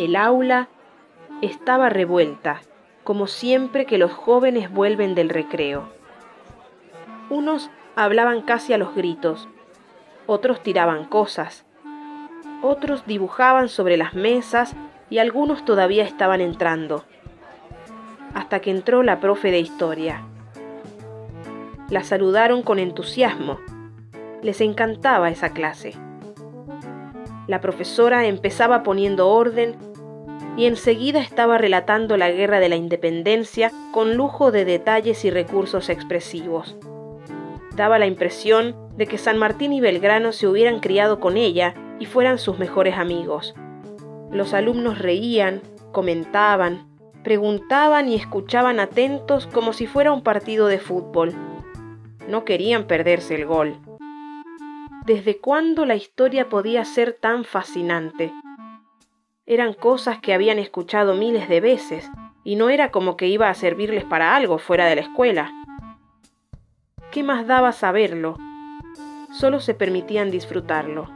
El aula estaba revuelta, como siempre que los jóvenes vuelven del recreo. Unos hablaban casi a los gritos, otros tiraban cosas, otros dibujaban sobre las mesas y algunos todavía estaban entrando, hasta que entró la profe de historia. La saludaron con entusiasmo, les encantaba esa clase. La profesora empezaba poniendo orden y enseguida estaba relatando la guerra de la independencia con lujo de detalles y recursos expresivos. Daba la impresión de que San Martín y Belgrano se hubieran criado con ella y fueran sus mejores amigos. Los alumnos reían, comentaban, preguntaban y escuchaban atentos como si fuera un partido de fútbol. No querían perderse el gol. ¿Desde cuándo la historia podía ser tan fascinante? Eran cosas que habían escuchado miles de veces, y no era como que iba a servirles para algo fuera de la escuela. ¿Qué más daba saberlo? Solo se permitían disfrutarlo.